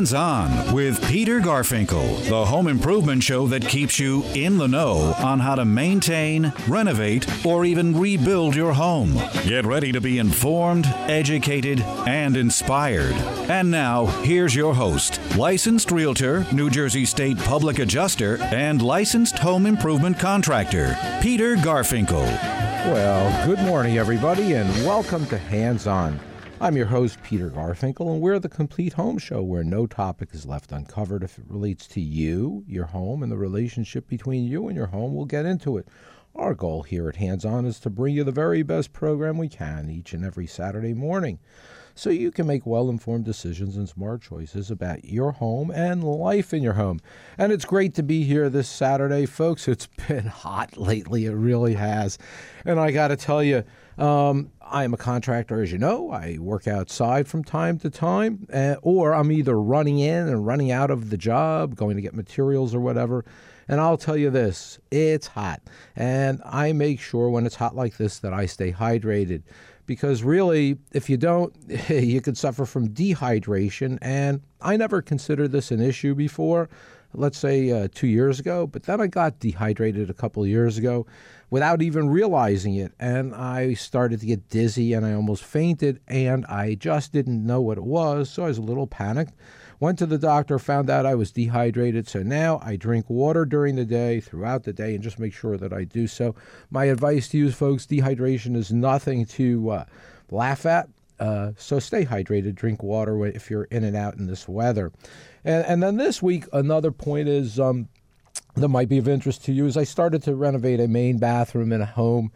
Hands On with Peter Garfinkel, the home improvement show that keeps you in the know on how to maintain, renovate, or even rebuild your home. Get ready to be informed, educated, and inspired. And now, here's your host, licensed realtor, New Jersey State public adjuster, and licensed home improvement contractor, Peter Garfinkel. Well, good morning, everybody, and welcome to Hands On. I'm your host, Peter Garfinkel, and we're the complete home show where no topic is left uncovered. If it relates to you, your home, and the relationship between you and your home, we'll get into it. Our goal here at Hands On is to bring you the very best program we can each and every Saturday morning so you can make well informed decisions and smart choices about your home and life in your home. And it's great to be here this Saturday, folks. It's been hot lately, it really has. And I got to tell you, um, I am a contractor, as you know. I work outside from time to time, uh, or I'm either running in and running out of the job, going to get materials or whatever. And I'll tell you this it's hot. And I make sure when it's hot like this that I stay hydrated. Because really, if you don't, you could suffer from dehydration. And I never considered this an issue before, let's say uh, two years ago, but then I got dehydrated a couple years ago without even realizing it. And I started to get dizzy and I almost fainted, and I just didn't know what it was. So I was a little panicked. Went to the doctor, found out I was dehydrated. So now I drink water during the day, throughout the day, and just make sure that I do so. My advice to you folks dehydration is nothing to uh, laugh at. Uh, so stay hydrated, drink water if you're in and out in this weather. And, and then this week, another point is um, that might be of interest to you is I started to renovate a main bathroom in a home,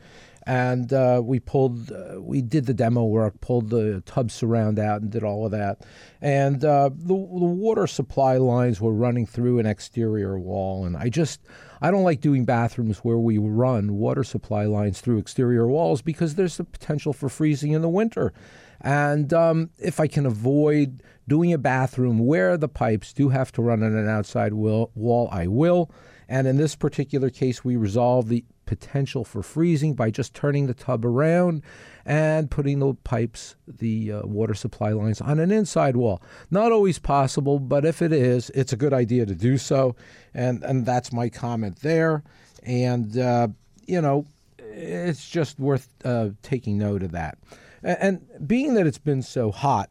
and uh, we pulled, uh, we did the demo work, pulled the tub surround out, and did all of that. And uh, the, the water supply lines were running through an exterior wall, and I just, I don't like doing bathrooms where we run water supply lines through exterior walls because there's the potential for freezing in the winter. And um, if I can avoid doing a bathroom where the pipes do have to run on an outside wall, I will. And in this particular case, we resolve the potential for freezing by just turning the tub around and putting the pipes, the uh, water supply lines on an inside wall. Not always possible, but if it is, it's a good idea to do so. And, and that's my comment there. And, uh, you know, it's just worth uh, taking note of that. And, and being that it's been so hot,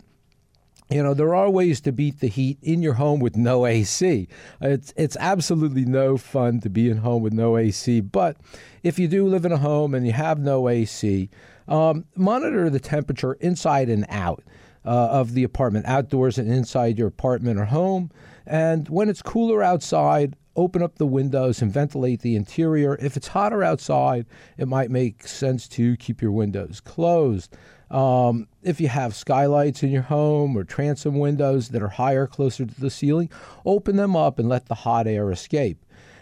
you know there are ways to beat the heat in your home with no AC. It's it's absolutely no fun to be in home with no AC. But if you do live in a home and you have no AC, um, monitor the temperature inside and out. Uh, of the apartment, outdoors and inside your apartment or home. And when it's cooler outside, open up the windows and ventilate the interior. If it's hotter outside, it might make sense to keep your windows closed. Um, if you have skylights in your home or transom windows that are higher, closer to the ceiling, open them up and let the hot air escape.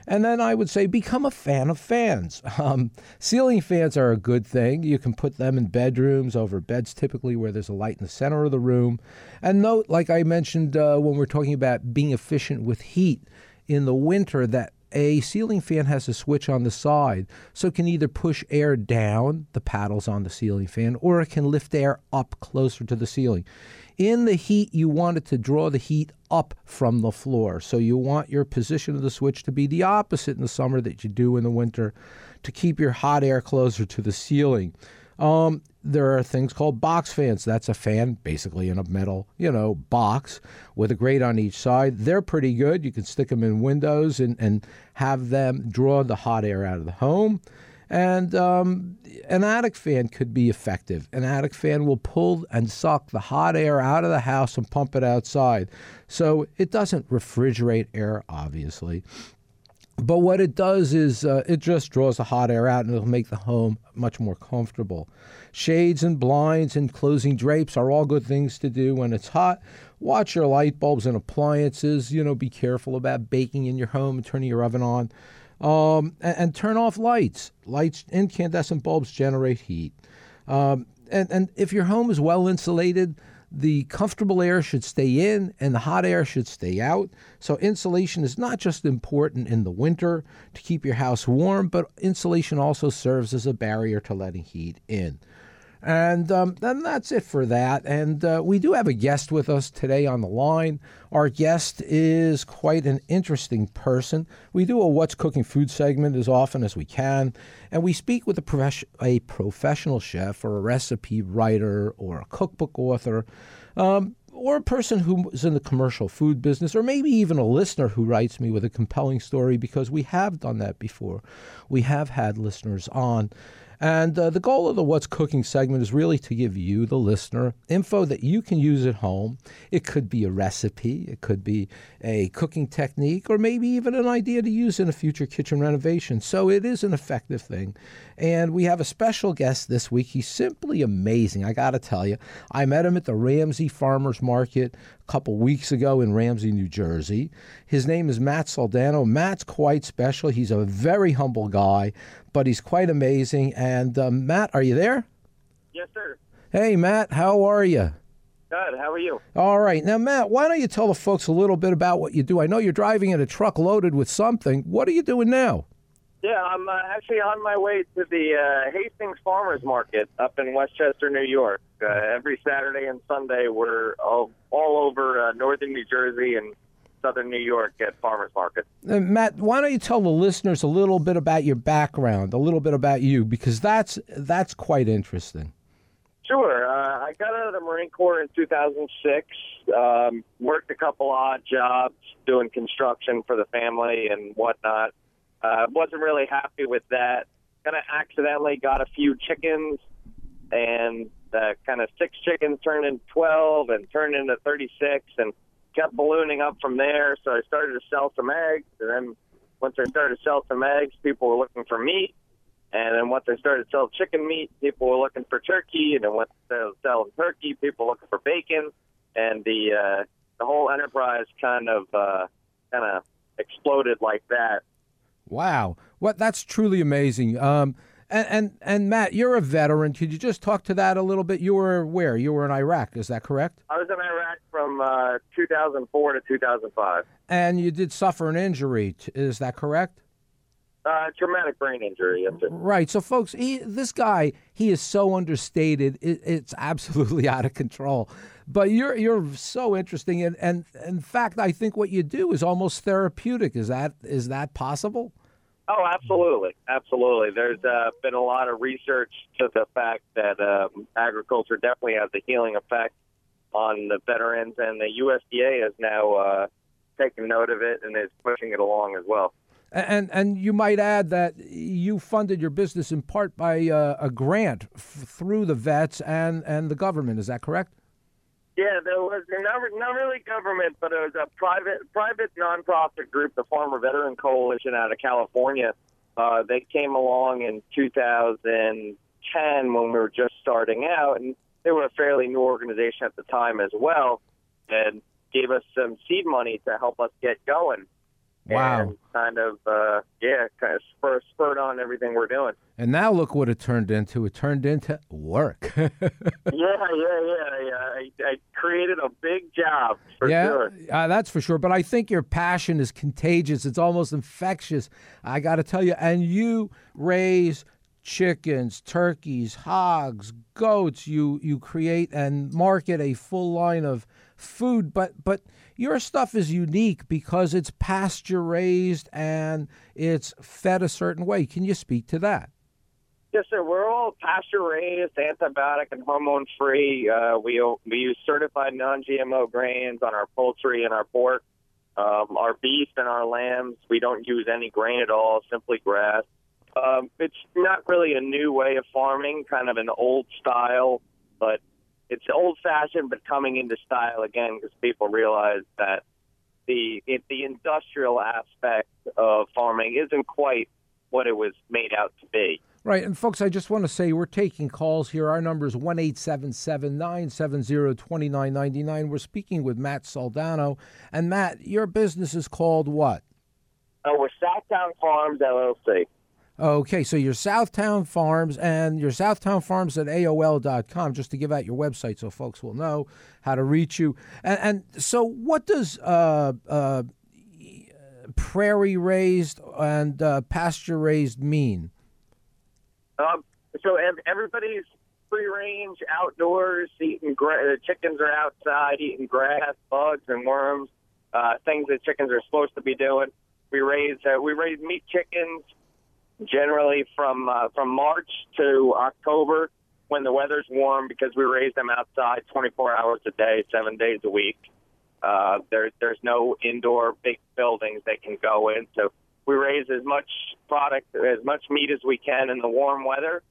And then I would say become a fan of fans. Um, ceiling fans are a good thing. You can put them in bedrooms, over beds typically where there's a light in the center of the room. And note, like I mentioned uh, when we're talking about being efficient with heat in the winter, that a ceiling fan has a switch on the side, so it can either push air down the paddles on the ceiling fan or it can lift air up closer to the ceiling. In the heat, you want it to draw the heat up from the floor. So you want your position of the switch to be the opposite in the summer that you do in the winter to keep your hot air closer to the ceiling. Um, there are things called box fans. That's a fan basically in a metal, you know, box with a grate on each side. They're pretty good. You can stick them in windows and, and have them draw the hot air out of the home. And um, an attic fan could be effective. An attic fan will pull and suck the hot air out of the house and pump it outside. So it doesn't refrigerate air, obviously. But what it does is uh, it just draws the hot air out and it'll make the home much more comfortable. Shades and blinds and closing drapes are all good things to do when it's hot. Watch your light bulbs and appliances. You know, be careful about baking in your home and turning your oven on. Um, and, and, turn off lights. Lights, incandescent bulbs generate heat. Um, and, and if your home is well insulated, the comfortable air should stay in and the hot air should stay out. So, insulation is not just important in the winter to keep your house warm, but insulation also serves as a barrier to letting heat in. And um, then that's it for that. And uh, we do have a guest with us today on the line. Our guest is quite an interesting person. We do a What's Cooking Food segment as often as we can. And we speak with a, prof- a professional chef or a recipe writer or a cookbook author. Um, or a person who's in the commercial food business, or maybe even a listener who writes me with a compelling story, because we have done that before. We have had listeners on and uh, the goal of the What's Cooking segment is really to give you, the listener, info that you can use at home. It could be a recipe, it could be a cooking technique, or maybe even an idea to use in a future kitchen renovation. So it is an effective thing. And we have a special guest this week. He's simply amazing, I got to tell you. I met him at the Ramsey Farmers Market a couple weeks ago in Ramsey, New Jersey. His name is Matt Soldano. Matt's quite special. He's a very humble guy, but he's quite amazing. And uh, Matt, are you there? Yes, sir. Hey, Matt, how are you? Good. How are you? All right. Now, Matt, why don't you tell the folks a little bit about what you do? I know you're driving in a truck loaded with something. What are you doing now? Yeah, I'm uh, actually on my way to the uh, Hastings Farmers Market up in Westchester, New York. Uh, every Saturday and Sunday, we're all, all over uh, northern New Jersey and southern New York at farmers market. Matt, why don't you tell the listeners a little bit about your background, a little bit about you, because that's that's quite interesting. Sure. Uh, I got out of the Marine Corps in 2006. Um, worked a couple odd jobs doing construction for the family and whatnot. Uh, wasn't really happy with that. Kind of accidentally got a few chickens, and uh, kind of six chickens turned into 12 and turned into 36, and kept ballooning up from there. So I started to sell some eggs, and then once I started to sell some eggs, people were looking for meat. And then once I started to sell chicken meat, people were looking for turkey. And then once I started selling turkey, people were looking for bacon. And the uh, the whole enterprise kind of uh, kind of exploded like that. Wow, what that's truly amazing. Um, and, and and Matt, you're a veteran. Could you just talk to that a little bit? You were where? You were in Iraq. Is that correct? I was in Iraq from uh, 2004 to 2005. And you did suffer an injury. Is that correct? Uh, traumatic brain injury. Yes, right. So, folks, he, this guy, he is so understated. It, it's absolutely out of control. But you're you're so interesting, and, and in fact, I think what you do is almost therapeutic. Is that is that possible? Oh, absolutely, absolutely. There's uh, been a lot of research to the fact that um, agriculture definitely has a healing effect on the veterans, and the USDA has now uh, taken note of it and is pushing it along as well. And and you might add that you funded your business in part by uh, a grant f- through the vets and, and the government. Is that correct? Yeah, there was not, not really government, but it was a private private nonprofit group, the Farmer Veteran Coalition out of California. Uh, they came along in 2010 when we were just starting out, and they were a fairly new organization at the time as well, and gave us some seed money to help us get going. Wow. Kind of, uh, yeah, kind of spur, spurred on everything we're doing. And now look what it turned into. It turned into work. yeah, yeah, yeah, yeah. I, I, created a big job for yeah, sure. Uh, that's for sure. But I think your passion is contagious. It's almost infectious. I got to tell you. And you raise chickens, turkeys, hogs, goats. You you create and market a full line of food. But but your stuff is unique because it's pasture raised and it's fed a certain way. Can you speak to that? Yes, sir. We're all pasture raised, antibiotic and hormone free. Uh, we we use certified non-GMO grains on our poultry and our pork, um, our beef and our lambs. We don't use any grain at all, simply grass. Um, it's not really a new way of farming, kind of an old style, but it's old fashioned, but coming into style again because people realize that the it, the industrial aspect of farming isn't quite what it was made out to be. Right. And folks, I just want to say we're taking calls here. Our number is one eight seven seven nine seven zero twenty nine ninety nine. We're speaking with Matt Soldano. And Matt, your business is called what? Oh, we're Southtown Farms LLC. Okay, so your Southtown Farms and your Southtown Farms at AOL.com, just to give out your website so folks will know how to reach you. And, and so, what does uh, uh, prairie raised and uh, pasture raised mean? Um, so everybody's free range, outdoors, eating gra- the chickens are outside eating grass, bugs, and worms, uh, things that chickens are supposed to be doing. We raise uh, we raise meat chickens generally from uh, from March to October when the weather's warm because we raise them outside 24 hours a day, seven days a week. Uh, there, there's no indoor big buildings they can go in, so we raise as much product, as much meat as we can in the warm weather,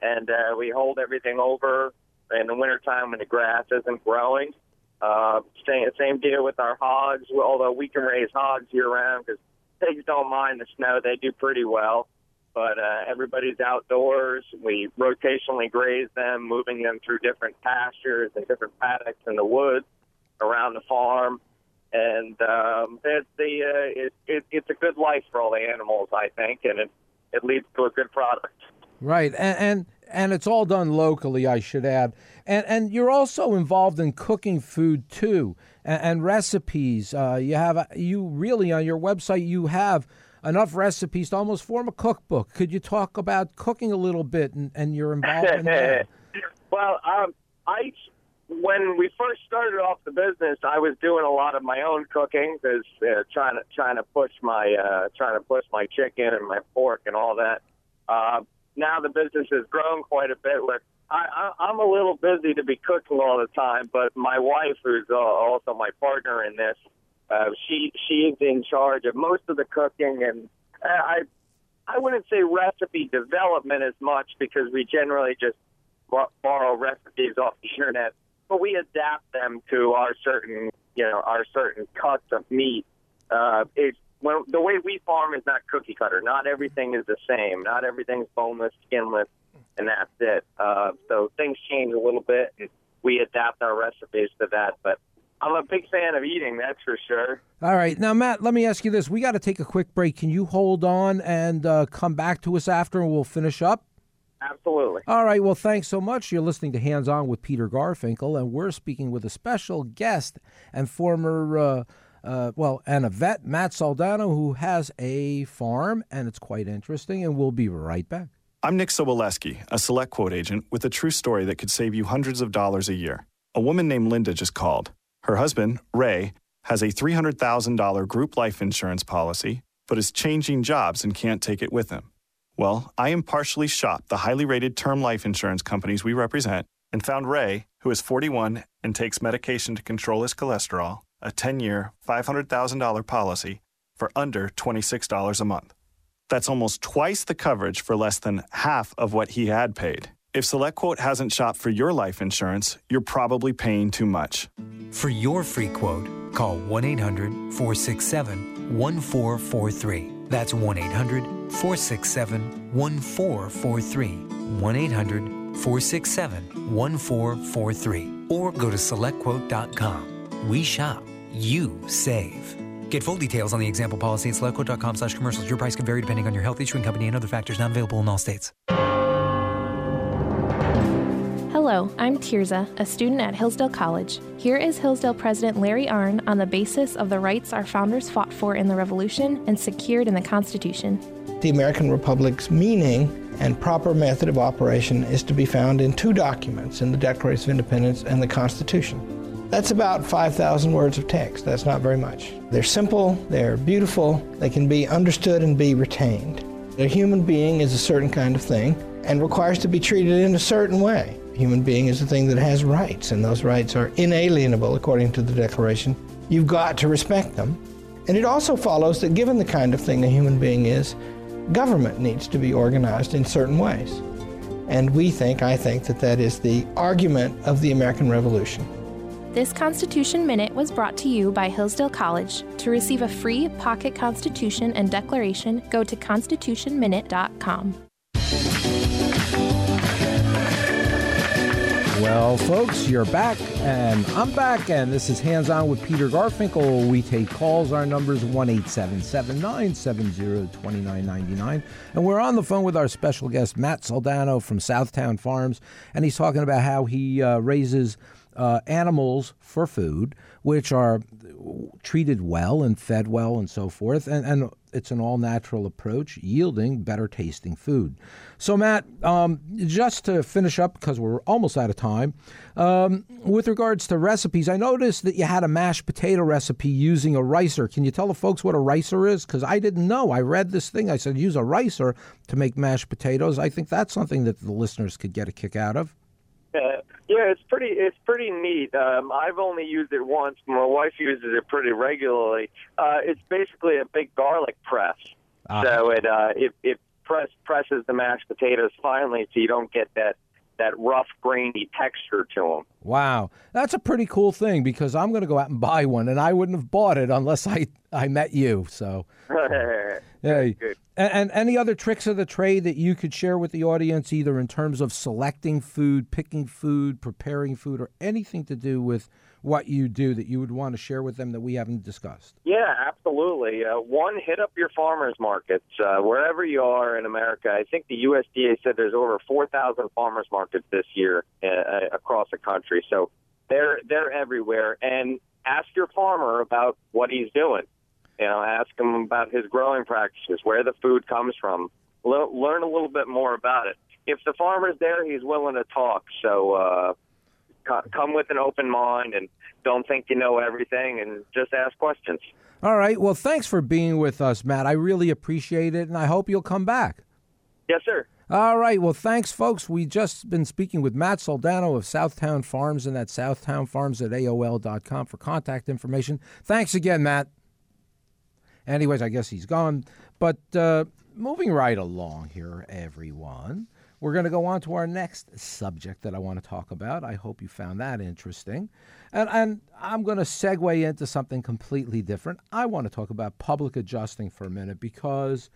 and uh, we hold everything over in the wintertime when the grass isn't growing. Uh, same, same deal with our hogs, although we can raise hogs year round because pigs don't mind the snow. They do pretty well. But uh, everybody's outdoors. We rotationally graze them, moving them through different pastures and different paddocks in the woods around the farm and um, it's the uh, it, it, it's a good life for all the animals, I think, and it it leads to a good product. Right, and and, and it's all done locally, I should add, and and you're also involved in cooking food too, and, and recipes. Uh, you have you really on your website you have enough recipes to almost form a cookbook. Could you talk about cooking a little bit and, and your involvement? there? well, um, I when we first started off the business, I was doing a lot of my own cooking, because uh, trying to trying to push my uh, trying to push my chicken and my pork and all that. Uh, now the business has grown quite a bit. Where I, I, I'm a little busy to be cooking all the time, but my wife, who's uh, also my partner in this, uh, she she is in charge of most of the cooking, and I I wouldn't say recipe development as much because we generally just borrow recipes off the internet but we adapt them to our certain, you know, our certain cuts of meat. Uh, it's when the way we farm is not cookie cutter. Not everything is the same. Not everything's boneless, skinless, and that's it. Uh, so things change a little bit, and we adapt our recipes to that. But I'm a big fan of eating, that's for sure. All right. Now, Matt, let me ask you this. We got to take a quick break. Can you hold on and uh, come back to us after, and we'll finish up? Absolutely. All right. Well, thanks so much. You're listening to Hands On with Peter Garfinkel, and we're speaking with a special guest and former, uh, uh, well, and a vet, Matt Soldano, who has a farm, and it's quite interesting. And we'll be right back. I'm Nick Soboleski, a select quote agent with a true story that could save you hundreds of dollars a year. A woman named Linda just called. Her husband, Ray, has a $300,000 group life insurance policy, but is changing jobs and can't take it with him. Well, I impartially shopped the highly rated term life insurance companies we represent and found Ray, who is 41 and takes medication to control his cholesterol, a 10 year, $500,000 policy for under $26 a month. That's almost twice the coverage for less than half of what he had paid. If SelectQuote hasn't shopped for your life insurance, you're probably paying too much. For your free quote, call 1 800 467 1443. That's 1 800 467 1443. 1 800 467 1443. Or go to selectquote.com. We shop, you save. Get full details on the example policy at selectquote.com slash commercials. Your price can vary depending on your health, issuing company, and other factors not available in all states. Hello, I'm Tirza, a student at Hillsdale College. Here is Hillsdale President Larry Arnn on the basis of the rights our founders fought for in the Revolution and secured in the Constitution. The American Republic's meaning and proper method of operation is to be found in two documents in the Declaration of Independence and the Constitution. That's about 5,000 words of text. That's not very much. They're simple, they're beautiful, they can be understood and be retained. A human being is a certain kind of thing and requires to be treated in a certain way human being is a thing that has rights, and those rights are inalienable according to the Declaration. You've got to respect them. And it also follows that given the kind of thing a human being is, government needs to be organized in certain ways. And we think, I think, that that is the argument of the American Revolution. This Constitution Minute was brought to you by Hillsdale College. To receive a free pocket Constitution and Declaration, go to constitutionminute.com. Well, folks, you're back, and I'm back, and this is Hands On with Peter Garfinkel. We take calls. Our number is 1 970 2999. And we're on the phone with our special guest, Matt Soldano from Southtown Farms, and he's talking about how he uh, raises uh, animals for food, which are treated well and fed well and so forth. And, and it's an all natural approach, yielding better tasting food. So, Matt, um, just to finish up, because we're almost out of time, um, with regards to recipes, I noticed that you had a mashed potato recipe using a ricer. Can you tell the folks what a ricer is? Because I didn't know. I read this thing. I said use a ricer to make mashed potatoes. I think that's something that the listeners could get a kick out of. Uh, yeah, it's pretty. It's pretty neat. Um, I've only used it once. My wife uses it pretty regularly. Uh, it's basically a big garlic press. Uh-huh. So it uh, it it press presses the mashed potatoes finely, so you don't get that that rough, grainy texture to them. Wow, that's a pretty cool thing because I'm going to go out and buy one, and I wouldn't have bought it unless I I met you. So, yeah. And, and, any other tricks of the trade that you could share with the audience, either in terms of selecting food, picking food, preparing food, or anything to do with what you do that you would want to share with them that we haven't discussed? Yeah, absolutely. Uh, one, hit up your farmers markets uh, wherever you are in America. I think the USDA said there's over 4,000 farmers markets this year uh, uh, across the country. So they're they're everywhere. And ask your farmer about what he's doing. You know, ask him about his growing practices, where the food comes from. Le- learn a little bit more about it. If the farmer's there, he's willing to talk. So uh, come with an open mind and don't think you know everything, and just ask questions. All right. Well, thanks for being with us, Matt. I really appreciate it, and I hope you'll come back. Yes, sir. All right. Well, thanks, folks. We just been speaking with Matt Soldano of Southtown Farms and at southtownfarms at AOL.com for contact information. Thanks again, Matt. Anyways, I guess he's gone. But uh, moving right along here, everyone, we're going to go on to our next subject that I want to talk about. I hope you found that interesting. And, and I'm going to segue into something completely different. I want to talk about public adjusting for a minute because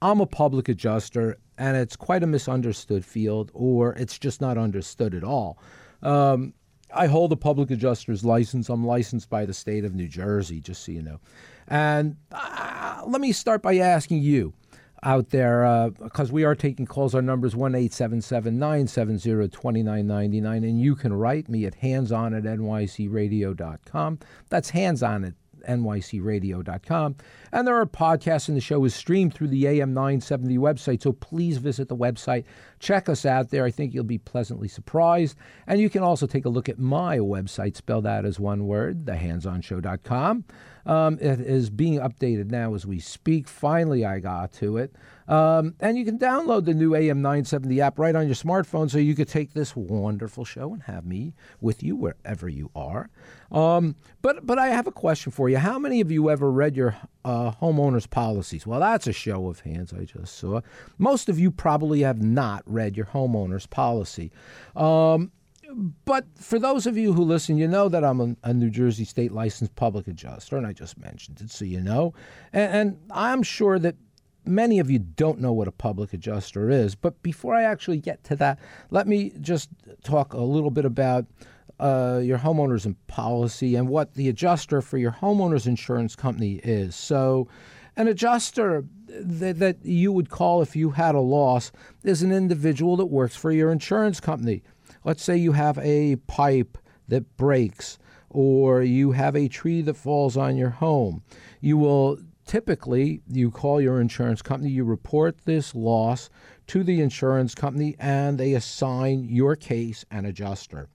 I'm a public adjuster and it's quite a misunderstood field, or it's just not understood at all. Um, I hold a public adjuster's license. I'm licensed by the state of New Jersey, just so you know. And uh, let me start by asking you out there, because uh, we are taking calls. Our number is 1 877 970 2999, and you can write me at hands-on at nycradio.com. That's hands-on at nycradio.com. And there are podcasts, and the show is streamed through the AM 970 website. So please visit the website. Check us out there. I think you'll be pleasantly surprised. And you can also take a look at my website, spelled out as one word, thehandsonshow.com. Um, it is being updated now as we speak. Finally, I got to it. Um, and you can download the new AM 970 app right on your smartphone so you could take this wonderful show and have me with you wherever you are. Um, but, but I have a question for you. How many of you ever read your uh, homeowner's policies? Well, that's a show of hands I just saw. Most of you probably have not read your homeowner's policy. Um, but for those of you who listen, you know that I'm a, a, New Jersey state licensed public adjuster, and I just mentioned it, so you know. And, and, I'm sure that many of you don't know what a public adjuster is. But before I actually get to that, let me just talk a little bit about uh, your homeowner's policy and what the adjuster for your homeowner's insurance company is. So, an adjuster that, that you would call if you had a loss is an individual that works for your insurance company. Let's say you have a pipe that breaks or you have a tree that falls on your home. You will typically you call your insurance company, you report this loss to the insurance company and they assign your case an adjuster.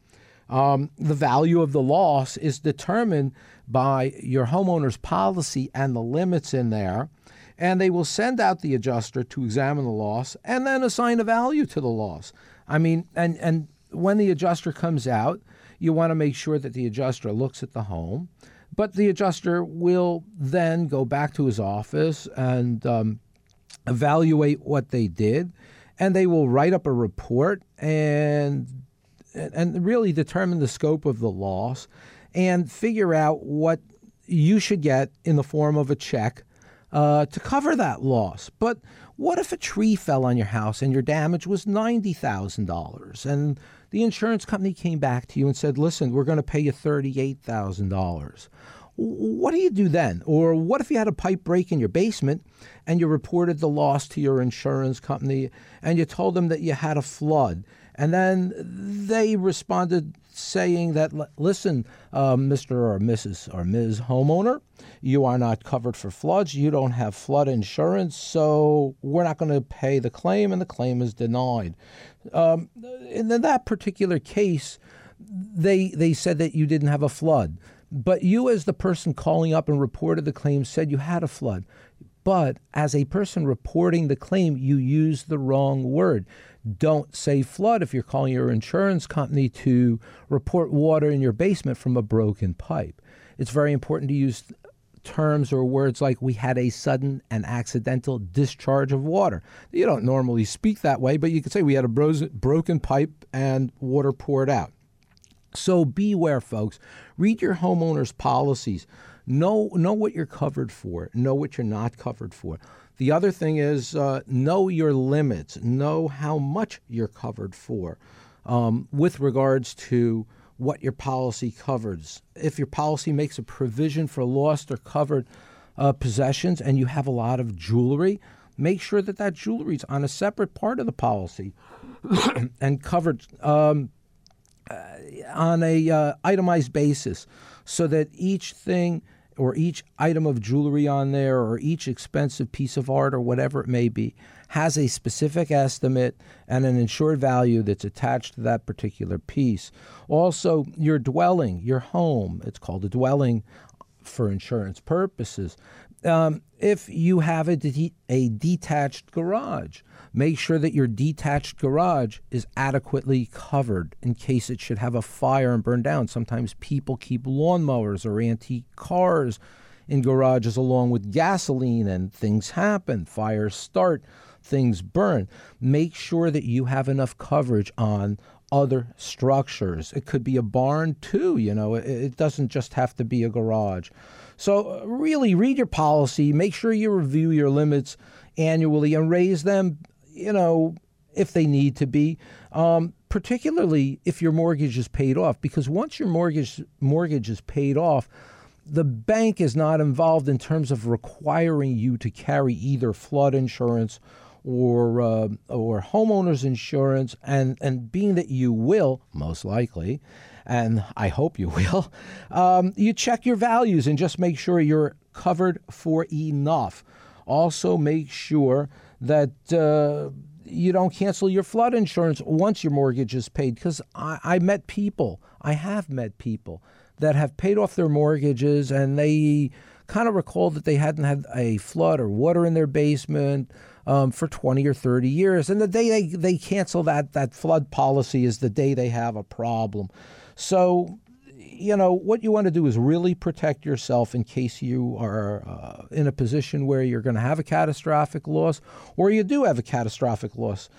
Um, the value of the loss is determined by your homeowner's policy and the limits in there, and they will send out the adjuster to examine the loss and then assign a value to the loss. I mean, and and when the adjuster comes out, you want to make sure that the adjuster looks at the home, but the adjuster will then go back to his office and um, evaluate what they did, and they will write up a report and and really determine the scope of the loss and figure out what you should get in the form of a check uh, to cover that loss. But what if a tree fell on your house and your damage was $90,000 and the insurance company came back to you and said, listen, we're going to pay you $38,000. What do you do then? Or what if you had a pipe break in your basement and you reported the loss to your insurance company and you told them that you had a flood And then they responded saying that, listen, uh, Mr. or Mrs. or Ms. homeowner, you are not covered for floods. You don't have flood insurance, so we're not going to pay the claim, and the claim is denied. Um, in that particular case, they they said that you didn't have a flood, but you, as the person calling up and reported the claim, said you had a flood. But as a person reporting the claim, you used the wrong word. Don't say flood if you're calling your insurance company to report water in your basement from a broken pipe. It's very important to use terms or words like we had a sudden and accidental discharge of water. You don't normally speak that way, but you could say we had a bro- broken pipe and water poured out. So beware, folks. Read your homeowner's policies. Know know what you're covered for. Know what you're not covered for. The other thing is uh, know your limits. Know how much you're covered for, um, with regards to what your policy covers. If your policy makes a provision for lost or covered uh, possessions, and you have a lot of jewelry, make sure that that jewelry is on a separate part of the policy and covered. Um, uh, on a uh, itemized basis so that each thing or each item of jewelry on there or each expensive piece of art or whatever it may be has a specific estimate and an insured value that's attached to that particular piece. Also, your dwelling, your home, it's called a dwelling for insurance purposes. Um, if you have a, de- a detached garage, make sure that your detached garage is adequately covered in case it should have a fire and burn down. Sometimes people keep lawnmowers or antique cars in garages along with gasoline, and things happen. Fires start, things burn. Make sure that you have enough coverage on other structures. It could be a barn too, you know, it, doesn't just have to be a garage. So, uh, really, read your policy, make sure you review your limits annually and raise them you know, if they need to be, um, particularly if your mortgage is paid off. Because once your mortgage mortgage is paid off, the bank is not involved in terms of requiring you to carry either flood insurance or uh, or homeowners insurance, and and being that you will most likely, and I hope you will, um, you check your values and just make sure you're covered for enough. Also, make sure that uh, you don't cancel your flood insurance once your mortgage is paid. Because I, I met people, I have met people that have paid off their mortgages and they kind of recall that they hadn't had a flood or water in their basement um, for 20 or 30 years. And the day they, they cancel that, that flood policy is the day they have a problem. So you know, what you want to do is really protect yourself in case you are uh, in a position where you're going to have a catastrophic loss or you do have a catastrophic loss.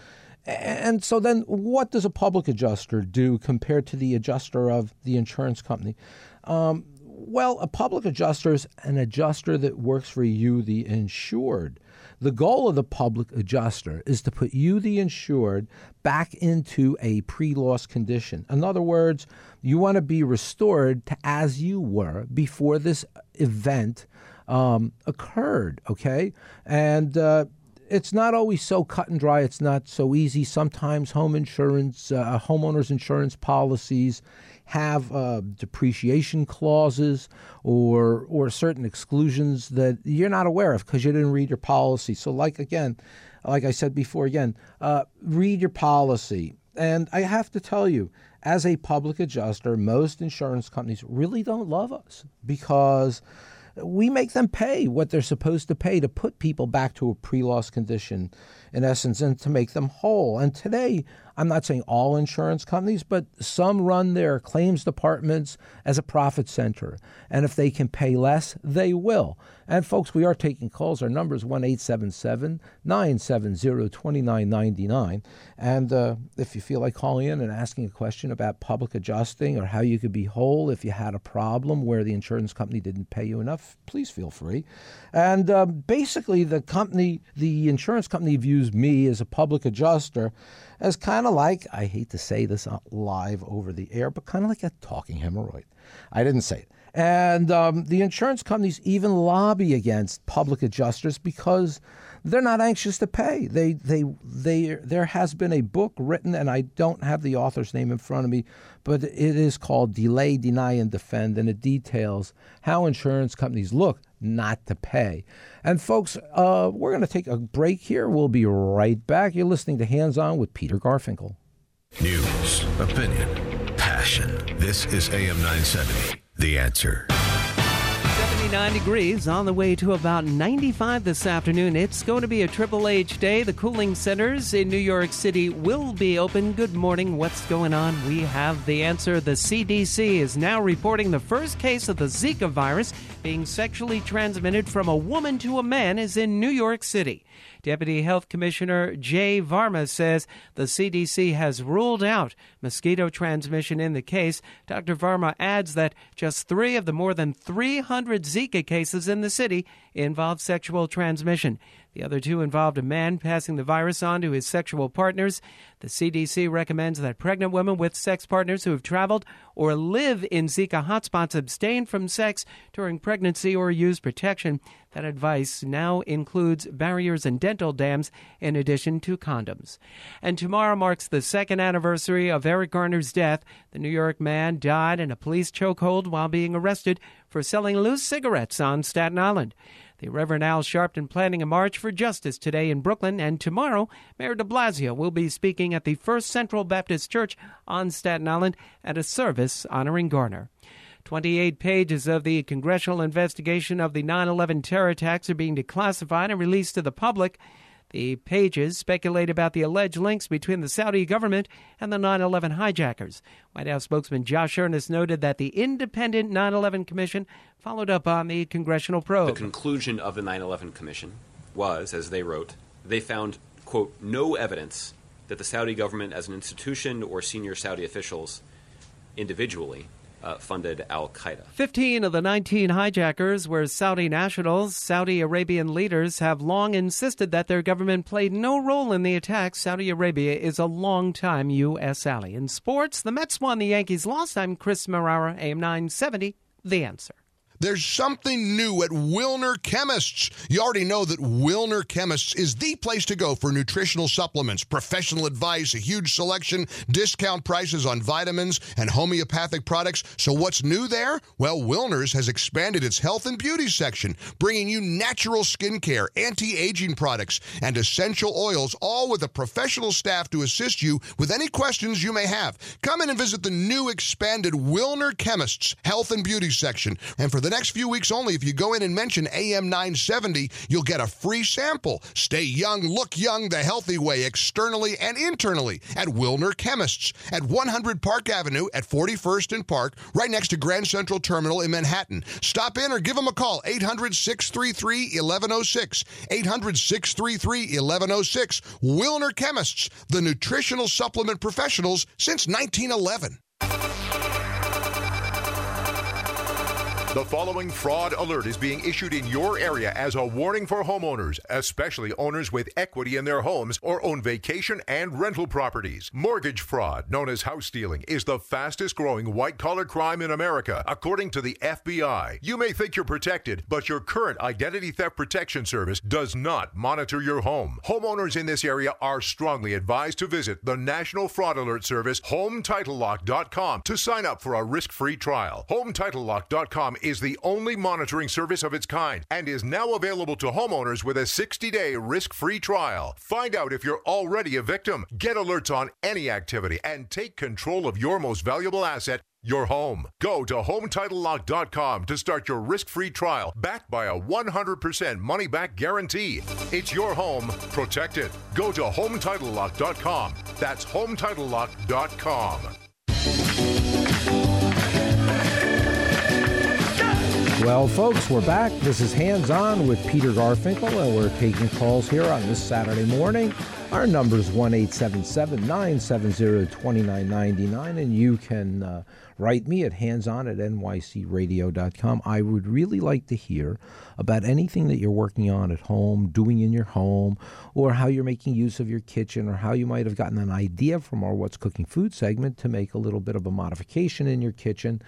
And so then what does a public adjuster do compared to the adjuster of the insurance company? Um, well, a public adjuster is an adjuster that works for you, the insured. The goal of the public adjuster is to put you, the insured, back into a pre loss condition. In other words, you want to be restored to as you were before this event um, occurred, okay? And uh, it's not always so cut and dry. It's not so easy. Sometimes home insurance, uh, homeowners insurance policies have uh, depreciation clauses or or certain exclusions that you're not aware of because you didn't read your policy. So, like again, like I said before, again, uh, read your policy. And I have to tell you, as a public adjuster, most insurance companies really don't love us because we make them pay what they're supposed to pay to put people back to a pre loss condition, in essence, and to make them whole. And today, I'm not saying all insurance companies, but some run their claims departments as a profit center. And if they can pay less, they will. And folks, we are taking calls. Our number is 1 877 970 2999. And uh, if you feel like calling in and asking a question about public adjusting or how you could be whole if you had a problem where the insurance company didn't pay you enough, please feel free. And uh, basically, the company, the insurance company views me as a public adjuster as kind of like, I hate to say this live over the air, but kind of like a talking hemorrhoid. I didn't say it. And um, the insurance companies even lobby against public adjusters because they're not anxious to pay. They they they there has been a book written and I don't have the author's name in front of me, but it is called Delay, Deny and Defend and it details how insurance companies look not to pay. And folks, uh, we're going to take a break here. We'll be right back. You're listening to Hands On with Peter Garfinkel. News, opinion, passion. This is AM 970. The answer. 79 degrees on the way to about 95 this afternoon. It's going to be a Triple H day. The cooling centers in New York City will be open. Good morning. What's going on? We have the answer. The CDC is now reporting the first case of the Zika virus being sexually transmitted from a woman to a man is in New York City. Deputy Health Commissioner Jay Varma says the CDC has ruled out mosquito transmission in the case. Dr. Varma adds that just three of the more than 300 Zika cases in the city involve sexual transmission. The other two involved a man passing the virus on to his sexual partners. The CDC recommends that pregnant women with sex partners who have traveled or live in Zika hotspots abstain from sex during pregnancy or use protection. That advice now includes barriers and dental dams in addition to condoms. And tomorrow marks the second anniversary of Eric Garner's death. The New York man died in a police chokehold while being arrested for selling loose cigarettes on Staten Island. The Reverend Al Sharpton planning a march for justice today in Brooklyn, and tomorrow, Mayor de Blasio will be speaking at the First Central Baptist Church on Staten Island at a service honoring Garner. 28 pages of the congressional investigation of the 9 11 terror attacks are being declassified and released to the public. The pages speculate about the alleged links between the Saudi government and the 9 11 hijackers. White House spokesman Josh Earnest noted that the independent 9 11 Commission followed up on the congressional probe. The conclusion of the 9 11 Commission was, as they wrote, they found, quote, no evidence that the Saudi government as an institution or senior Saudi officials individually uh, funded Al Qaeda. 15 of the 19 hijackers were Saudi nationals. Saudi Arabian leaders have long insisted that their government played no role in the attacks. Saudi Arabia is a long-time U.S. ally. In sports, the Mets won, the Yankees lost. I'm Chris Marrara, AM 970, The Answer. There's something new at Wilner Chemists. You already know that Wilner Chemists is the place to go for nutritional supplements, professional advice, a huge selection, discount prices on vitamins and homeopathic products. So what's new there? Well, Wilner's has expanded its health and beauty section, bringing you natural skincare, anti-aging products, and essential oils, all with a professional staff to assist you with any questions you may have. Come in and visit the new expanded Wilner Chemists health and beauty section. And for the next few weeks only, if you go in and mention AM 970, you'll get a free sample. Stay young, look young the healthy way, externally and internally, at Wilner Chemists at 100 Park Avenue at 41st and Park, right next to Grand Central Terminal in Manhattan. Stop in or give them a call, 800 633 1106. 800 633 1106. Wilner Chemists, the nutritional supplement professionals since 1911. The following fraud alert is being issued in your area as a warning for homeowners, especially owners with equity in their homes or own vacation and rental properties. Mortgage fraud, known as house stealing, is the fastest growing white collar crime in America, according to the FBI. You may think you're protected, but your current Identity Theft Protection Service does not monitor your home. Homeowners in this area are strongly advised to visit the National Fraud Alert Service, HomeTitleLock.com, to sign up for a risk free trial. HomeTitleLock.com is the only monitoring service of its kind and is now available to homeowners with a 60 day risk free trial. Find out if you're already a victim, get alerts on any activity, and take control of your most valuable asset. Your home. Go to HomeTitleLock.com to start your risk free trial, backed by a 100% money back guarantee. It's your home protect it. Go to HomeTitleLock.com. That's HomeTitleLock.com. Well, folks, we're back. This is Hands On with Peter Garfinkel, and we're taking calls here on this Saturday morning. Our number is 1 970 2999, and you can uh, write me at hands-on at nycradio.com. I would really like to hear about anything that you're working on at home, doing in your home, or how you're making use of your kitchen, or how you might have gotten an idea from our What's Cooking Food segment to make a little bit of a modification in your kitchen.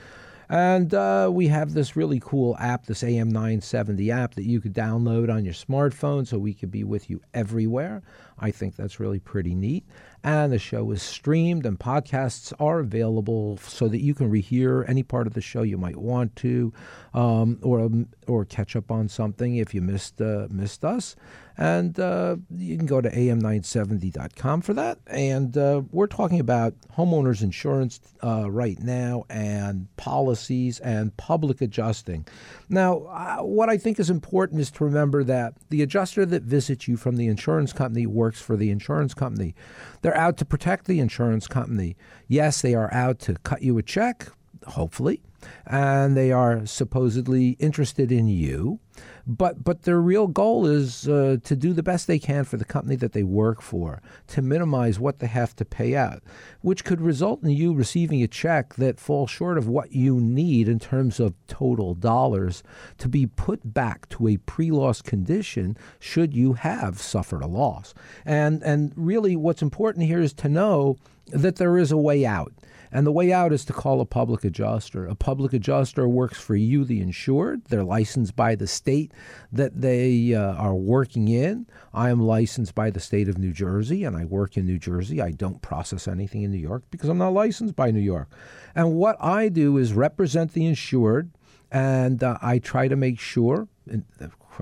And uh, we have this really cool app, this AM 970 app that you could download on your smartphone so we could be with you everywhere. I think that's really pretty neat. And the show is streamed, and podcasts are available so that you can rehear any part of the show you might want to, um, or um, or catch up on something if you missed uh, missed us. And uh, you can go to am970.com for that. And uh, we're talking about homeowners insurance uh, right now and policies and public adjusting. Now, uh, what I think is important is to remember that the adjuster that visits you from the insurance company works for the insurance company. They're out to protect the insurance company. Yes, they are out to cut you a check, hopefully, and they are supposedly interested in you. But but their real goal is uh, to do the best they can for the company that they work for, to minimize what they have to pay out, which could result in you receiving a check that falls short of what you need in terms of total dollars to be put back to a pre-loss condition should you have suffered a loss. And and really what's important here is to know that there is a way out. And the way out is to call a public adjuster. A public adjuster works for you, the insured. They're licensed by the state that they uh, are working in. I am licensed by the state of New Jersey and I work in New Jersey. I don't process anything in New York because I'm not licensed by New York. And what I do is represent the insured and uh, I try to make sure,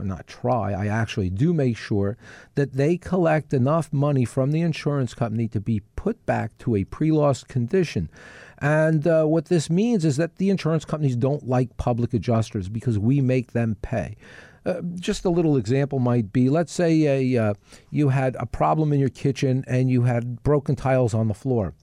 not try, I actually do make sure that they collect enough money from the insurance company to be put back to a pre loss condition. And uh, what this means is that the insurance companies don't like public adjusters because we make them pay. Uh, just a little example might be let's say a, uh, you had a problem in your kitchen and you had broken tiles on the floor.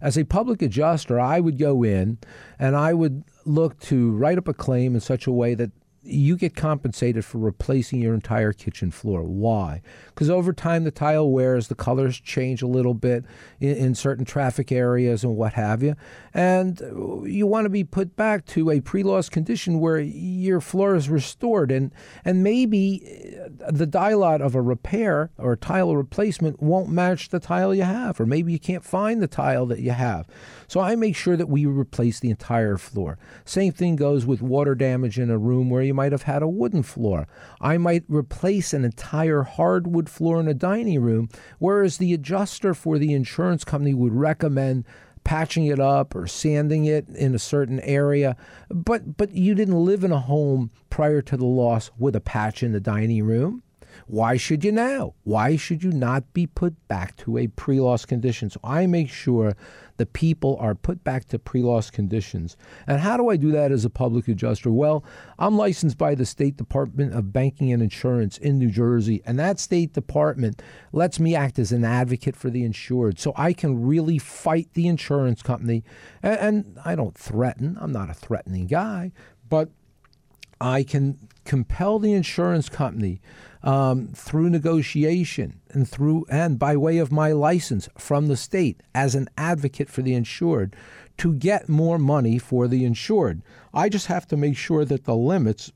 As a public adjuster, I would go in and I would look to write up a claim in such a way that you get compensated for replacing your entire kitchen floor. Why? Because over time the tile wears, the colors change a little bit in, in, certain traffic areas and what have you. And you want to be put back to a pre loss condition where your floor is restored. And, and maybe uh, the dialot of a repair or a tile replacement won't match the tile you have, or maybe you can't find the tile that you have. So I make sure that we replace the entire floor. Same thing goes with water damage in a room where you might have had a wooden floor. I might replace an entire hardwood floor in a dining room, whereas the adjuster for the insurance company would recommend patching it up or sanding it in a certain area. But but you didn't live in a home prior to the loss with a patch in the dining room. Why should you now? Why should you not be put back to a pre loss condition? So I make sure the people are put back to pre loss conditions. And how do I do that as a public adjuster? Well, I'm licensed by the State Department of Banking and Insurance in New Jersey, and that State Department lets me act as an advocate for the insured. So I can really fight the insurance company. And, and I don't threaten, I'm not a threatening guy, but I can compel the insurance company um, through negotiation and through and by way of my license from the state as an advocate for the insured to get more money for the insured. I just have to make sure that the limits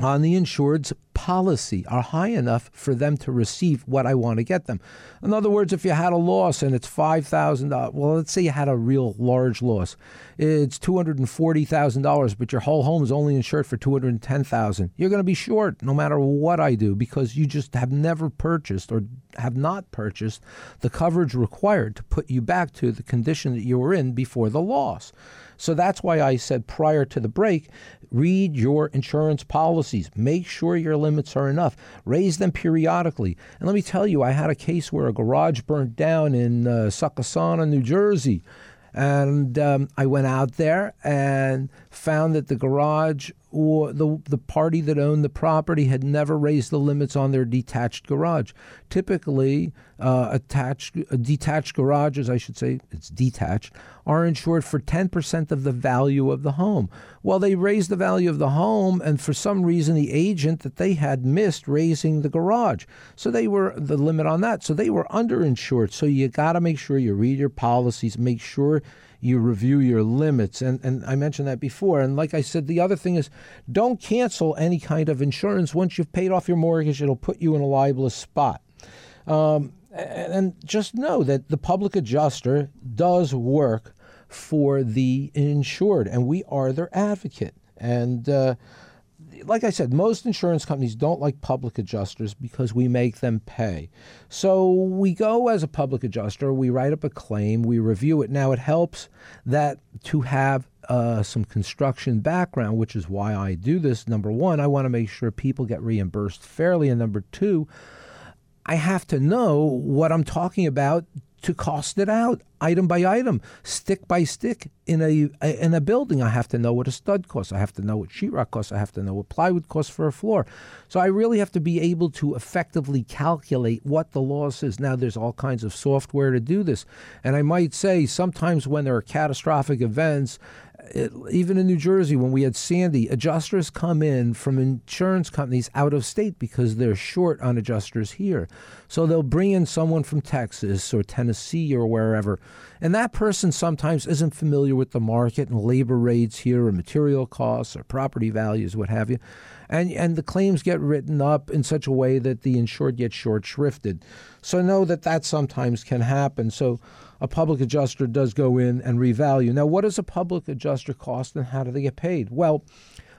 on the insured's policy are high enough for them to receive what I want to get them. In other words, if you had a loss and it's $5,000, uh, well, let's say you had a real large loss. It's $240,000, but your whole home is only insured for $210,000. You're going to be short no matter what I do because you just have never purchased or have not purchased the coverage required to put you back to the condition that you were in before the loss. So that's why I said prior to the break read your insurance policies. Make sure your limits are enough. Raise them periodically. And let me tell you, I had a case where a garage burnt down in uh, New Jersey. And um, I went out there and found that the garage or the the party that owned the property had never raised the limits on their detached garage. Typically, uh, attached uh, detached garages, I should say, it's detached, are insured for 10% of the value of the home. Well, they raised the value of the home, and for some reason, the agent that they had missed raising the garage, so they were the limit on that. So they were underinsured. So you got to make sure you read your policies, make sure you review your limits. And, and I mentioned that before. And like I said, the other thing is don't cancel any kind of insurance. Once you've paid off your mortgage, it'll put you in a libelous spot. Um, and just know that the public adjuster does work for the insured, and we are their advocate. And uh, like I said, most insurance companies don't like public adjusters because we make them pay. So we go as a public adjuster, we write up a claim, we review it. Now it helps that to have uh, some construction background, which is why I do this. Number one, I want to make sure people get reimbursed fairly, and number two, I have to know what I'm talking about to cost it out item by item, stick by stick in a in a building. I have to know what a stud costs. I have to know what sheetrock costs. I have to know what plywood costs for a floor. So I really have to be able to effectively calculate what the loss is. Now there's all kinds of software to do this, and I might say sometimes when there are catastrophic events it, even in New Jersey, when we had Sandy, adjusters come in from insurance companies out of state because they're short on adjusters here. So they'll bring in someone from Texas or Tennessee or wherever. And that person sometimes isn't familiar with the market and labor rates here or material costs or property values, what have you. And, and the claims get written up in such a way that the insured gets short shrifted. So know that that sometimes can happen. So a public adjuster does go in and revalue. Now, what does a public adjuster cost and how do they get paid? Well,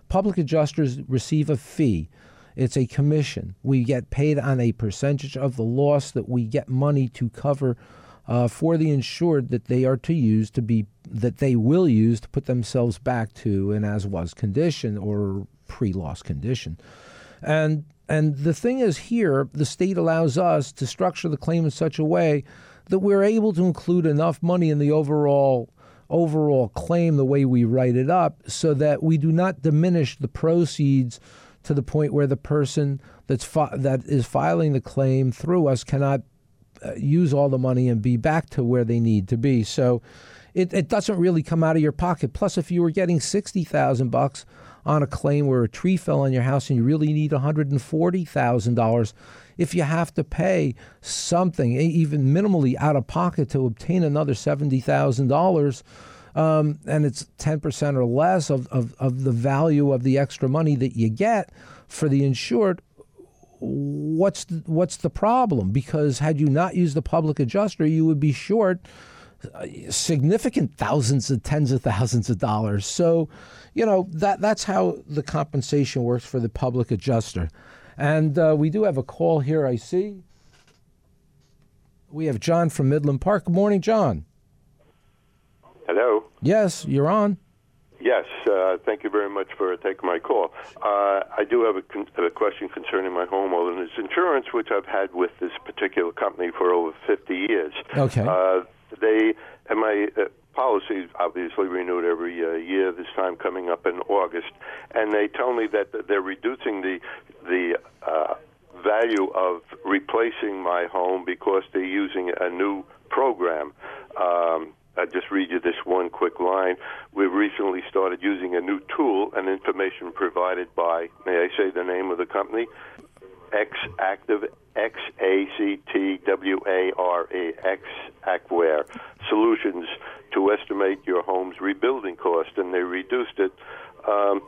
public adjusters receive a fee. It's a commission. We get paid on a percentage of the loss that we get money to cover uh, for the insured that they are to use to be that they will use to put themselves back to an as was condition or pre-loss condition. And and the thing is here, the state allows us to structure the claim in such a way that we're able to include enough money in the overall overall claim the way we write it up so that we do not diminish the proceeds to the point where the person that's fi- that is filing the claim through us cannot uh, use all the money and be back to where they need to be. So it, it doesn't really come out of your pocket. Plus, if you were getting sixty thousand bucks on a claim where a tree fell on your house and you really need one hundred and forty thousand dollars, if you have to pay something, even minimally out of pocket, to obtain another $70,000, um, and it's 10% or less of, of, of the value of the extra money that you get for the insured, what's the, what's the problem? Because had you not used the public adjuster, you would be short uh, significant thousands and tens of thousands of dollars. So, you know that that's how the compensation works for the public adjuster. And uh, we do have a call here, I see. We have John from Midland Park. Good morning, John. Hello. Yes, you're on. Yes, uh, thank you very much for taking my call. Uh, I do have a, con- a, question concerning my homeowner's insurance, which I've had with this particular company for over 50 years. Okay. Uh, they and my uh, policy obviously renewed every uh, year. This time coming up in August, and they tell me that they're reducing the the uh, value of replacing my home because they're using a new program. Um, I'll just read you this one quick line. We've recently started using a new tool and information provided by, may I say the name of the company? X Active X A C T W A R E X Acware Solutions to estimate your home's rebuilding cost, and they reduced it um,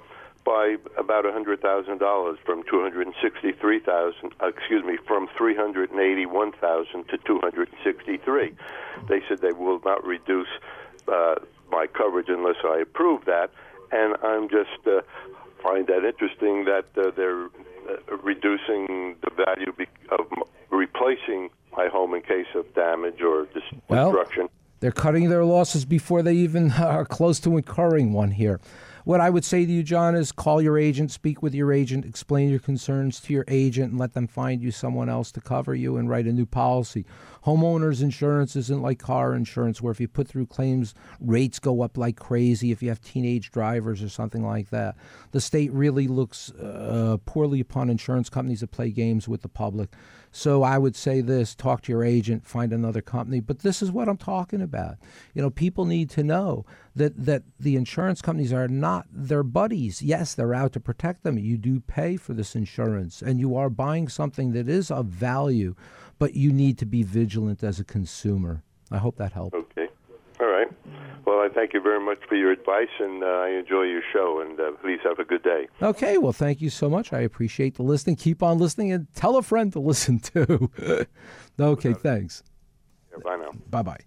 by about hundred thousand dollars from two hundred and sixty-three thousand. Uh, excuse me, from three hundred and eighty-one thousand to two hundred and sixty-three. They said they will not reduce uh, my coverage unless I approve that, and I'm just uh, find that interesting that uh, they're Uh, reducing the value of replacing my home in case of damage or dis- well, destruction. They're cutting their losses before they even are close to incurring one here. What I would say to you, John, is call your agent, speak with your agent, explain your concerns to your agent, and let them find you someone else to cover you and write a new policy. Homeowners insurance isn't like car insurance, where if you put through claims, rates go up like crazy if you have teenage drivers or something like that. The state really looks uh, poorly upon insurance companies that play games with the public. So I would say this talk to your agent, find another company. But this is what I'm talking about. You know, people need to know that, that the insurance companies are not their buddies. Yes, they're out to protect them. You do pay for this insurance, and you are buying something that is of value, but you need to be vigilant as a consumer. I hope that helped. Okay. All right. Well, I thank you very much for your advice, and uh, I enjoy your show. And uh, please have a good day. Okay. Well, thank you so much. I appreciate the listening. Keep on listening, and tell a friend to listen too. okay. Thanks. Yeah, bye now. Bye bye.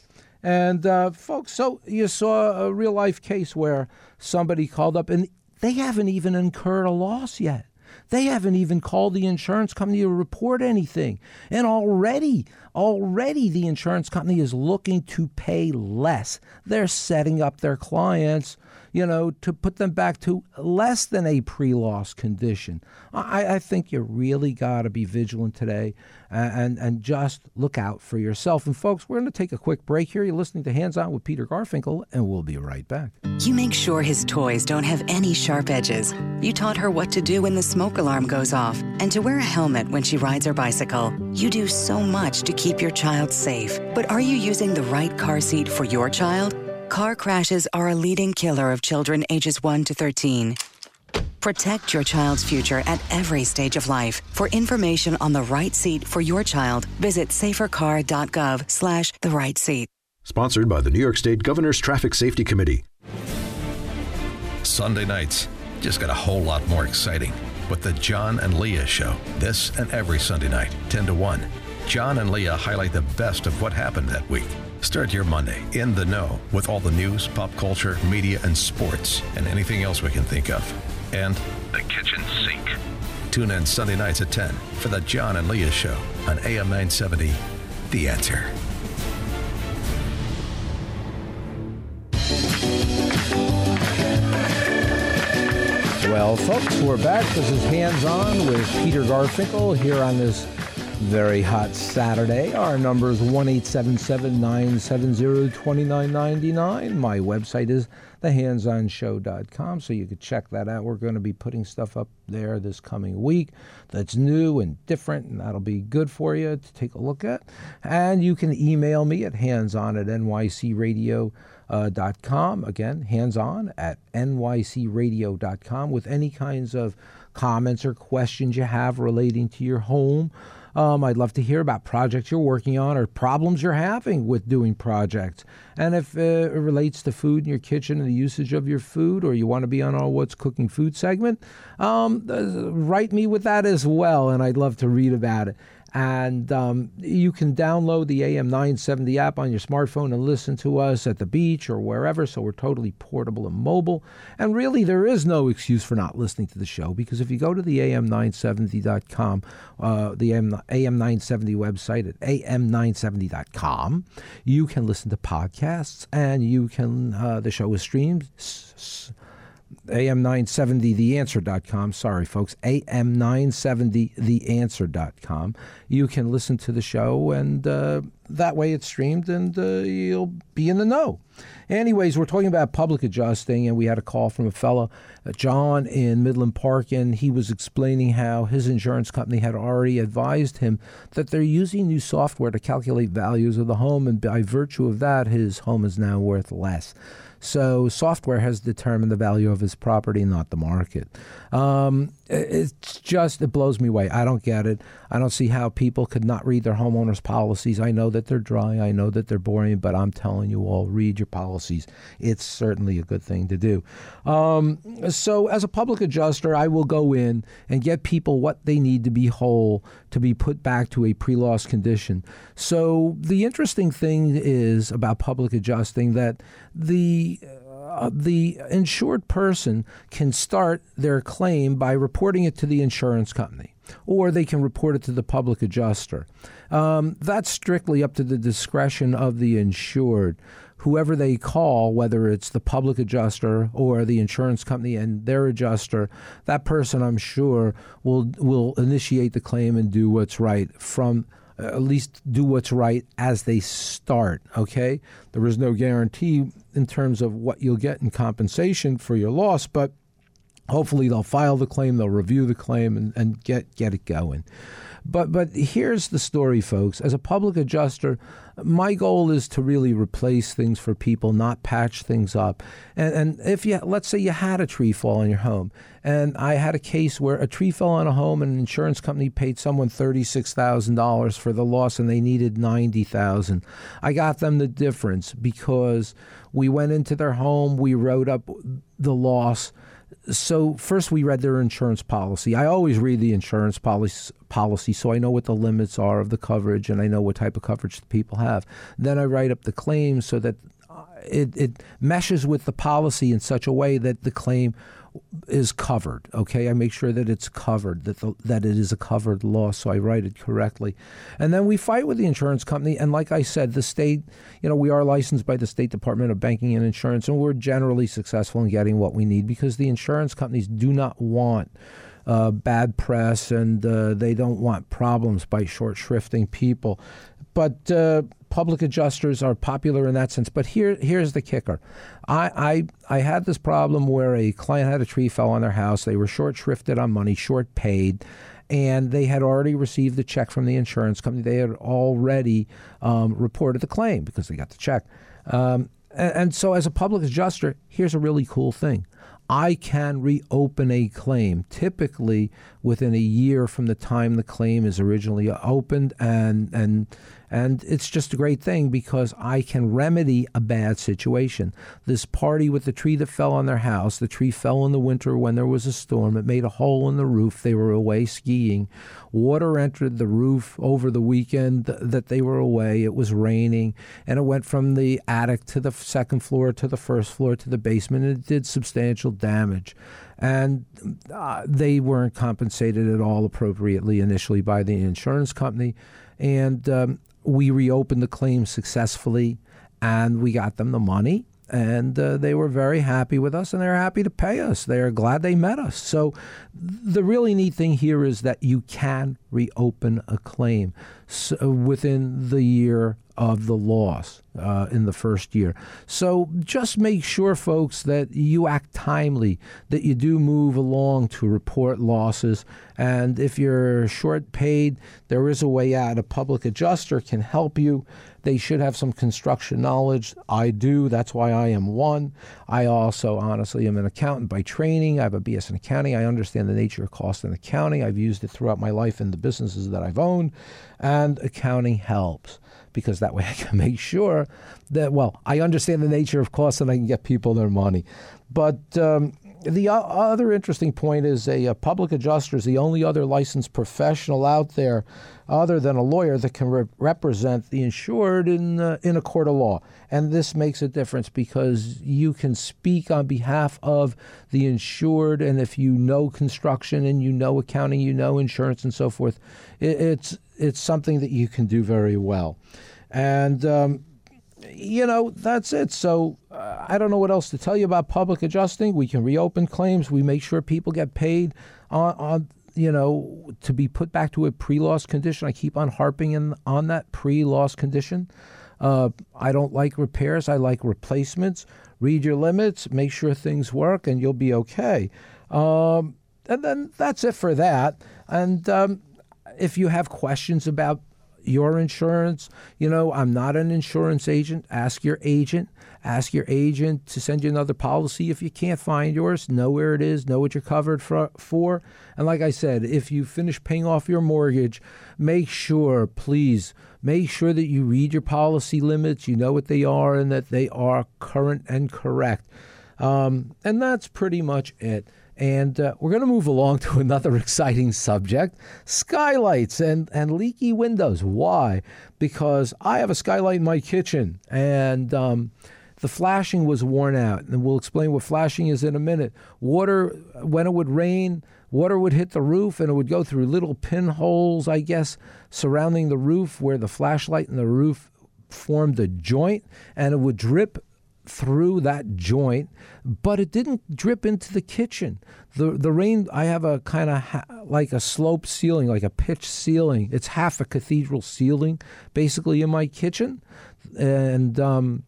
And uh, folks, so you saw a real life case where somebody called up and they haven't even incurred a loss yet. They haven't even called the insurance company to report anything. And already, already the insurance company is looking to pay less. They're setting up their clients you know, to put them back to less than a pre loss condition. I, I, think you really got to be vigilant today and, and, just look out for yourself. And, folks, we're going to take a quick break here. You're listening to Hands On with Peter Garfinkel, and we'll be right back. You make sure his toys don't have any sharp edges. You taught her what to do when the smoke alarm goes off and to wear a helmet when she rides her bicycle. You do so much to keep your child safe. But are you using the right car seat for your child? Car crashes are a leading killer of children ages 1 to 13. Protect your child's future at every stage of life. For information on the right seat for your child, visit safercar.gov slash the right seat. Sponsored by the New York State Governor's Traffic Safety Committee. Sunday nights just got a whole lot more exciting with the John and Leah Show. This and every Sunday night, 10 to 1. John and Leah highlight the best of what happened that week Start your Monday in the know with all the news, pop culture, media, and sports, and anything else we can think of. And the kitchen sink. Tune in Sunday nights at 10 for the John and Leah Show on AM 970. The answer. Well, folks, we're back. This is Hands On with Peter Garfinkel here on this very hot Saturday. Our number is 1 970 2999. My website is thehandsonshow.com, so you could check that out. We're going to be putting stuff up there this coming week that's new and different, and that'll be good for you to take a look at. And you can email me at handson at nycradio.com. Uh. Again, hands on at nycradio.com with any kinds of comments or questions you have relating to your home um, I'd love to hear about projects you're working on or problems you're having with doing projects. And if uh, it relates to food in your kitchen and the usage of your food, or you want to be on our What's Cooking Food segment, um, uh, write me with that as well, and I'd love to read about it. And um, you can download the AM 970 app on your smartphone and listen to us at the beach or wherever. So we're totally portable and mobile. And really, there is no excuse for not listening to the show because if you go to the AM970.com, uh, the AM, AM970 website at AM970.com, you can listen to podcasts and you can, uh, the show is streamed. S- AM970theanswer.com. Sorry, folks. AM970theanswer.com. You can listen to the show, and uh, that way it's streamed, and uh, you'll be in the know. Anyways, we're talking about public adjusting, and we had a call from a fellow, uh, John, in Midland Park, and he was explaining how his insurance company had already advised him that they're using new software to calculate values of the home, and by virtue of that, his home is now worth less. So software has determined the value of his property, not the market. Um, it's just, it blows me away. I don't get it. I don't see how people could not read their homeowners' policies. I know that they're dry. I know that they're boring, but I'm telling you all, read your policies. It's certainly a good thing to do. Um, so, as a public adjuster, I will go in and get people what they need to be whole to be put back to a pre loss condition. So, the interesting thing is about public adjusting that the uh, the insured person can start their claim by reporting it to the insurance company, or they can report it to the public adjuster. Um, that's strictly up to the discretion of the insured. Whoever they call, whether it's the public adjuster or the insurance company and their adjuster, that person, I'm sure, will will initiate the claim and do what's right from Uh, at least do what's right as they start. Okay, there is no guarantee in terms of what you'll get in compensation for your loss, but hopefully they'll file the claim, they'll review the claim, and, and get get it going. But but here's the story, folks. As a public adjuster, my goal is to really replace things for people, not patch things up. And, and if you let's say you had a tree fall in your home, and I had a case where a tree fell on a home, and an insurance company paid someone thirty six thousand dollars for the loss, and they needed ninety thousand. I got them the difference because we went into their home, we wrote up the loss so first we read their insurance policy. I always read the insurance policy policy so I know what the limits are of the coverage and I know what type of coverage the people have. Then I write up the claim so that uh, it, it meshes with the policy in such a way that the claim is covered. Okay, I make sure that it's covered, that the, that it is a covered loss, so I write it correctly, and then we fight with the insurance company. And like I said, the state, you know, we are licensed by the State Department of Banking and Insurance, and we're generally successful in getting what we need because the insurance companies do not want. Uh, bad press and uh, they don't want problems by short shrifting people. But uh, public adjusters are popular in that sense. But here, here's the kicker. I, I, I had this problem where a client had a tree fell on their house. They were short shrifted on money, short paid, and they had already received the check from the insurance company. They had already um, reported the claim because they got the check. Um, and, and so, as a public adjuster, here's a really cool thing. I can reopen a claim typically within a year from the time the claim is originally opened and and and it's just a great thing because I can remedy a bad situation. This party with the tree that fell on their house, the tree fell in the winter when there was a storm. It made a hole in the roof. They were away skiing. Water entered the roof over the weekend that they were away. It was raining, and it went from the attic to the second floor to the first floor to the basement, and it did substantial damage and uh, they weren't compensated at all appropriately initially by the insurance company. And um, we reopened the claim successfully and we got them the money and uh, they were very happy with us and they're happy to pay us. They're glad they met us. So the really neat thing here is that you can reopen a claim so within the year of the loss uh, in the first year. So just make sure, folks, that you act timely, that you do move along to report losses. And if you're short paid, there is a way out. A public adjuster can help you. They should have some construction knowledge. I do. That's why I am one. I also, honestly, am an accountant by training. I have a BS in accounting. I understand the nature of cost in accounting. I've used it throughout my life in the businesses that I've owned. And accounting helps because that way I can make sure that, well, I understand the nature of costs and I can get people their money. But um, the other interesting point is a, a, public adjuster is the only other licensed professional out there, other than a lawyer, that can re- represent the insured in uh, in a court of law. And this makes a difference because you can speak on behalf of the insured, and if you know construction and you know accounting, you know insurance and so forth, it, it's it's something that you can do very well. And um, you know, that's it. So uh, I don't know what else to tell you about public adjusting. We can reopen claims. We make sure people get paid on, on you know, to be put back to a pre-loss condition. I keep on harping in, on that pre-loss condition. Uh, I don't like repairs. I like replacements. Read your limits. Make sure things work, and you'll be okay. Um, and then that's it for that. And um, if you have questions about your insurance. You know, I'm not an insurance agent. Ask your agent. Ask your agent to send you another policy. If you can't find yours, know where it is, know what you're covered for. for. And like I said, if you finish paying off your mortgage, make sure, please, make sure that you read your policy limits, you know what they are, and that they are current and correct. Um, and that's pretty much it. And uh, we're going to move along to another exciting subject skylights and, and leaky windows. Why? Because I have a skylight in my kitchen and um, the flashing was worn out. And we'll explain what flashing is in a minute. Water, when it would rain, water would hit the roof and it would go through little pinholes, I guess, surrounding the roof where the flashlight and the roof formed a joint and it would drip through that joint, but it didn't drip into the kitchen. The the rain. I have a kind of ha- like a slope ceiling, like a pitch ceiling. It's half a cathedral ceiling, basically in my kitchen, and um,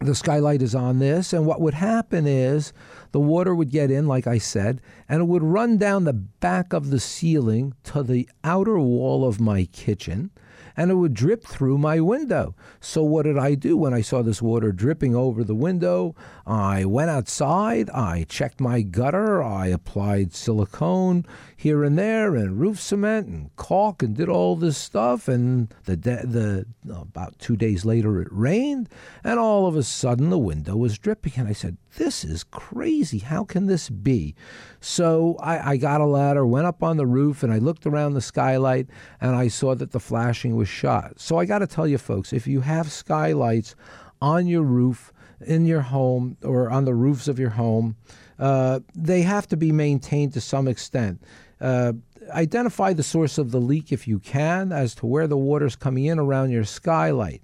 the skylight is on this. And what would happen is the water would get in, like I said, and it would run down the back of the ceiling to the outer wall of my kitchen and it would drip through my window. So, what did I do when I saw this water dripping over the window? I went outside, I checked my gutter, I applied silicone here and there, and roof cement and caulk, and did all this stuff. And the, de- the about two days later, it rained, and all of a sudden the window was dripping. And I said, this is crazy. How can this be? So I, I, got a ladder, went up on the roof, and I looked around the skylight and I saw that the flashing was shot. So I got to tell you, folks, if you have skylights on your roof, in your home, or on the roofs of your home, uh, they have to be maintained to some extent. Uh, identify the source of the leak if you can as to where the water's coming in around your skylight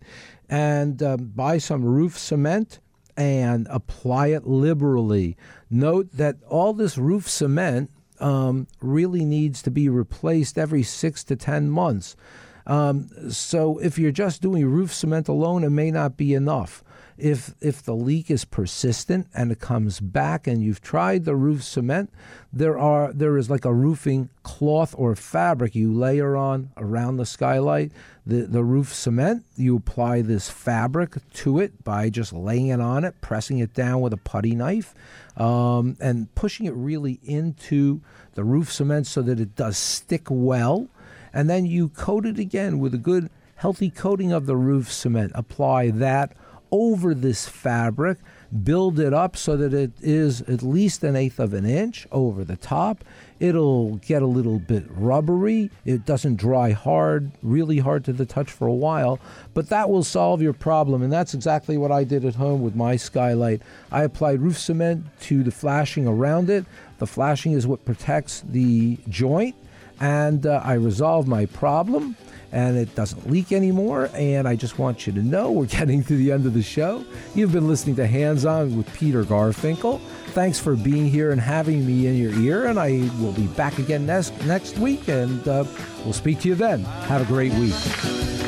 and um, buy some roof cement and apply it liberally. Note that all this roof cement um, really needs to be replaced every six to 10 months. Um, so if you're just doing roof cement alone, it may not be enough. If if the leak is persistent and it comes back and you've tried the roof cement, there are there is like a roofing cloth or fabric you layer on around the skylight. The the roof cement, you apply this fabric to it by just laying it on it, pressing it down with a putty knife, um, and pushing it really into the roof cement so that it does stick well. And then you coat it again with a good healthy coating of the roof cement. Apply that over this fabric, build it up so that it is at least an eighth of an inch over the top. It'll get a little bit rubbery. It doesn't dry hard, really hard to the touch for a while, but that will solve your problem. And that's exactly what I did at home with my skylight. I applied roof cement to the flashing around it. The flashing is what protects the joint, and uh, I resolved my problem and it doesn't leak anymore. And I just want you to know we're getting to the end of the show. You've been listening to Hands On with Peter Garfinkel. Thanks for being here and having me in your ear. And I will be back again next, next week, and uh, we'll speak to you then. Have a great week.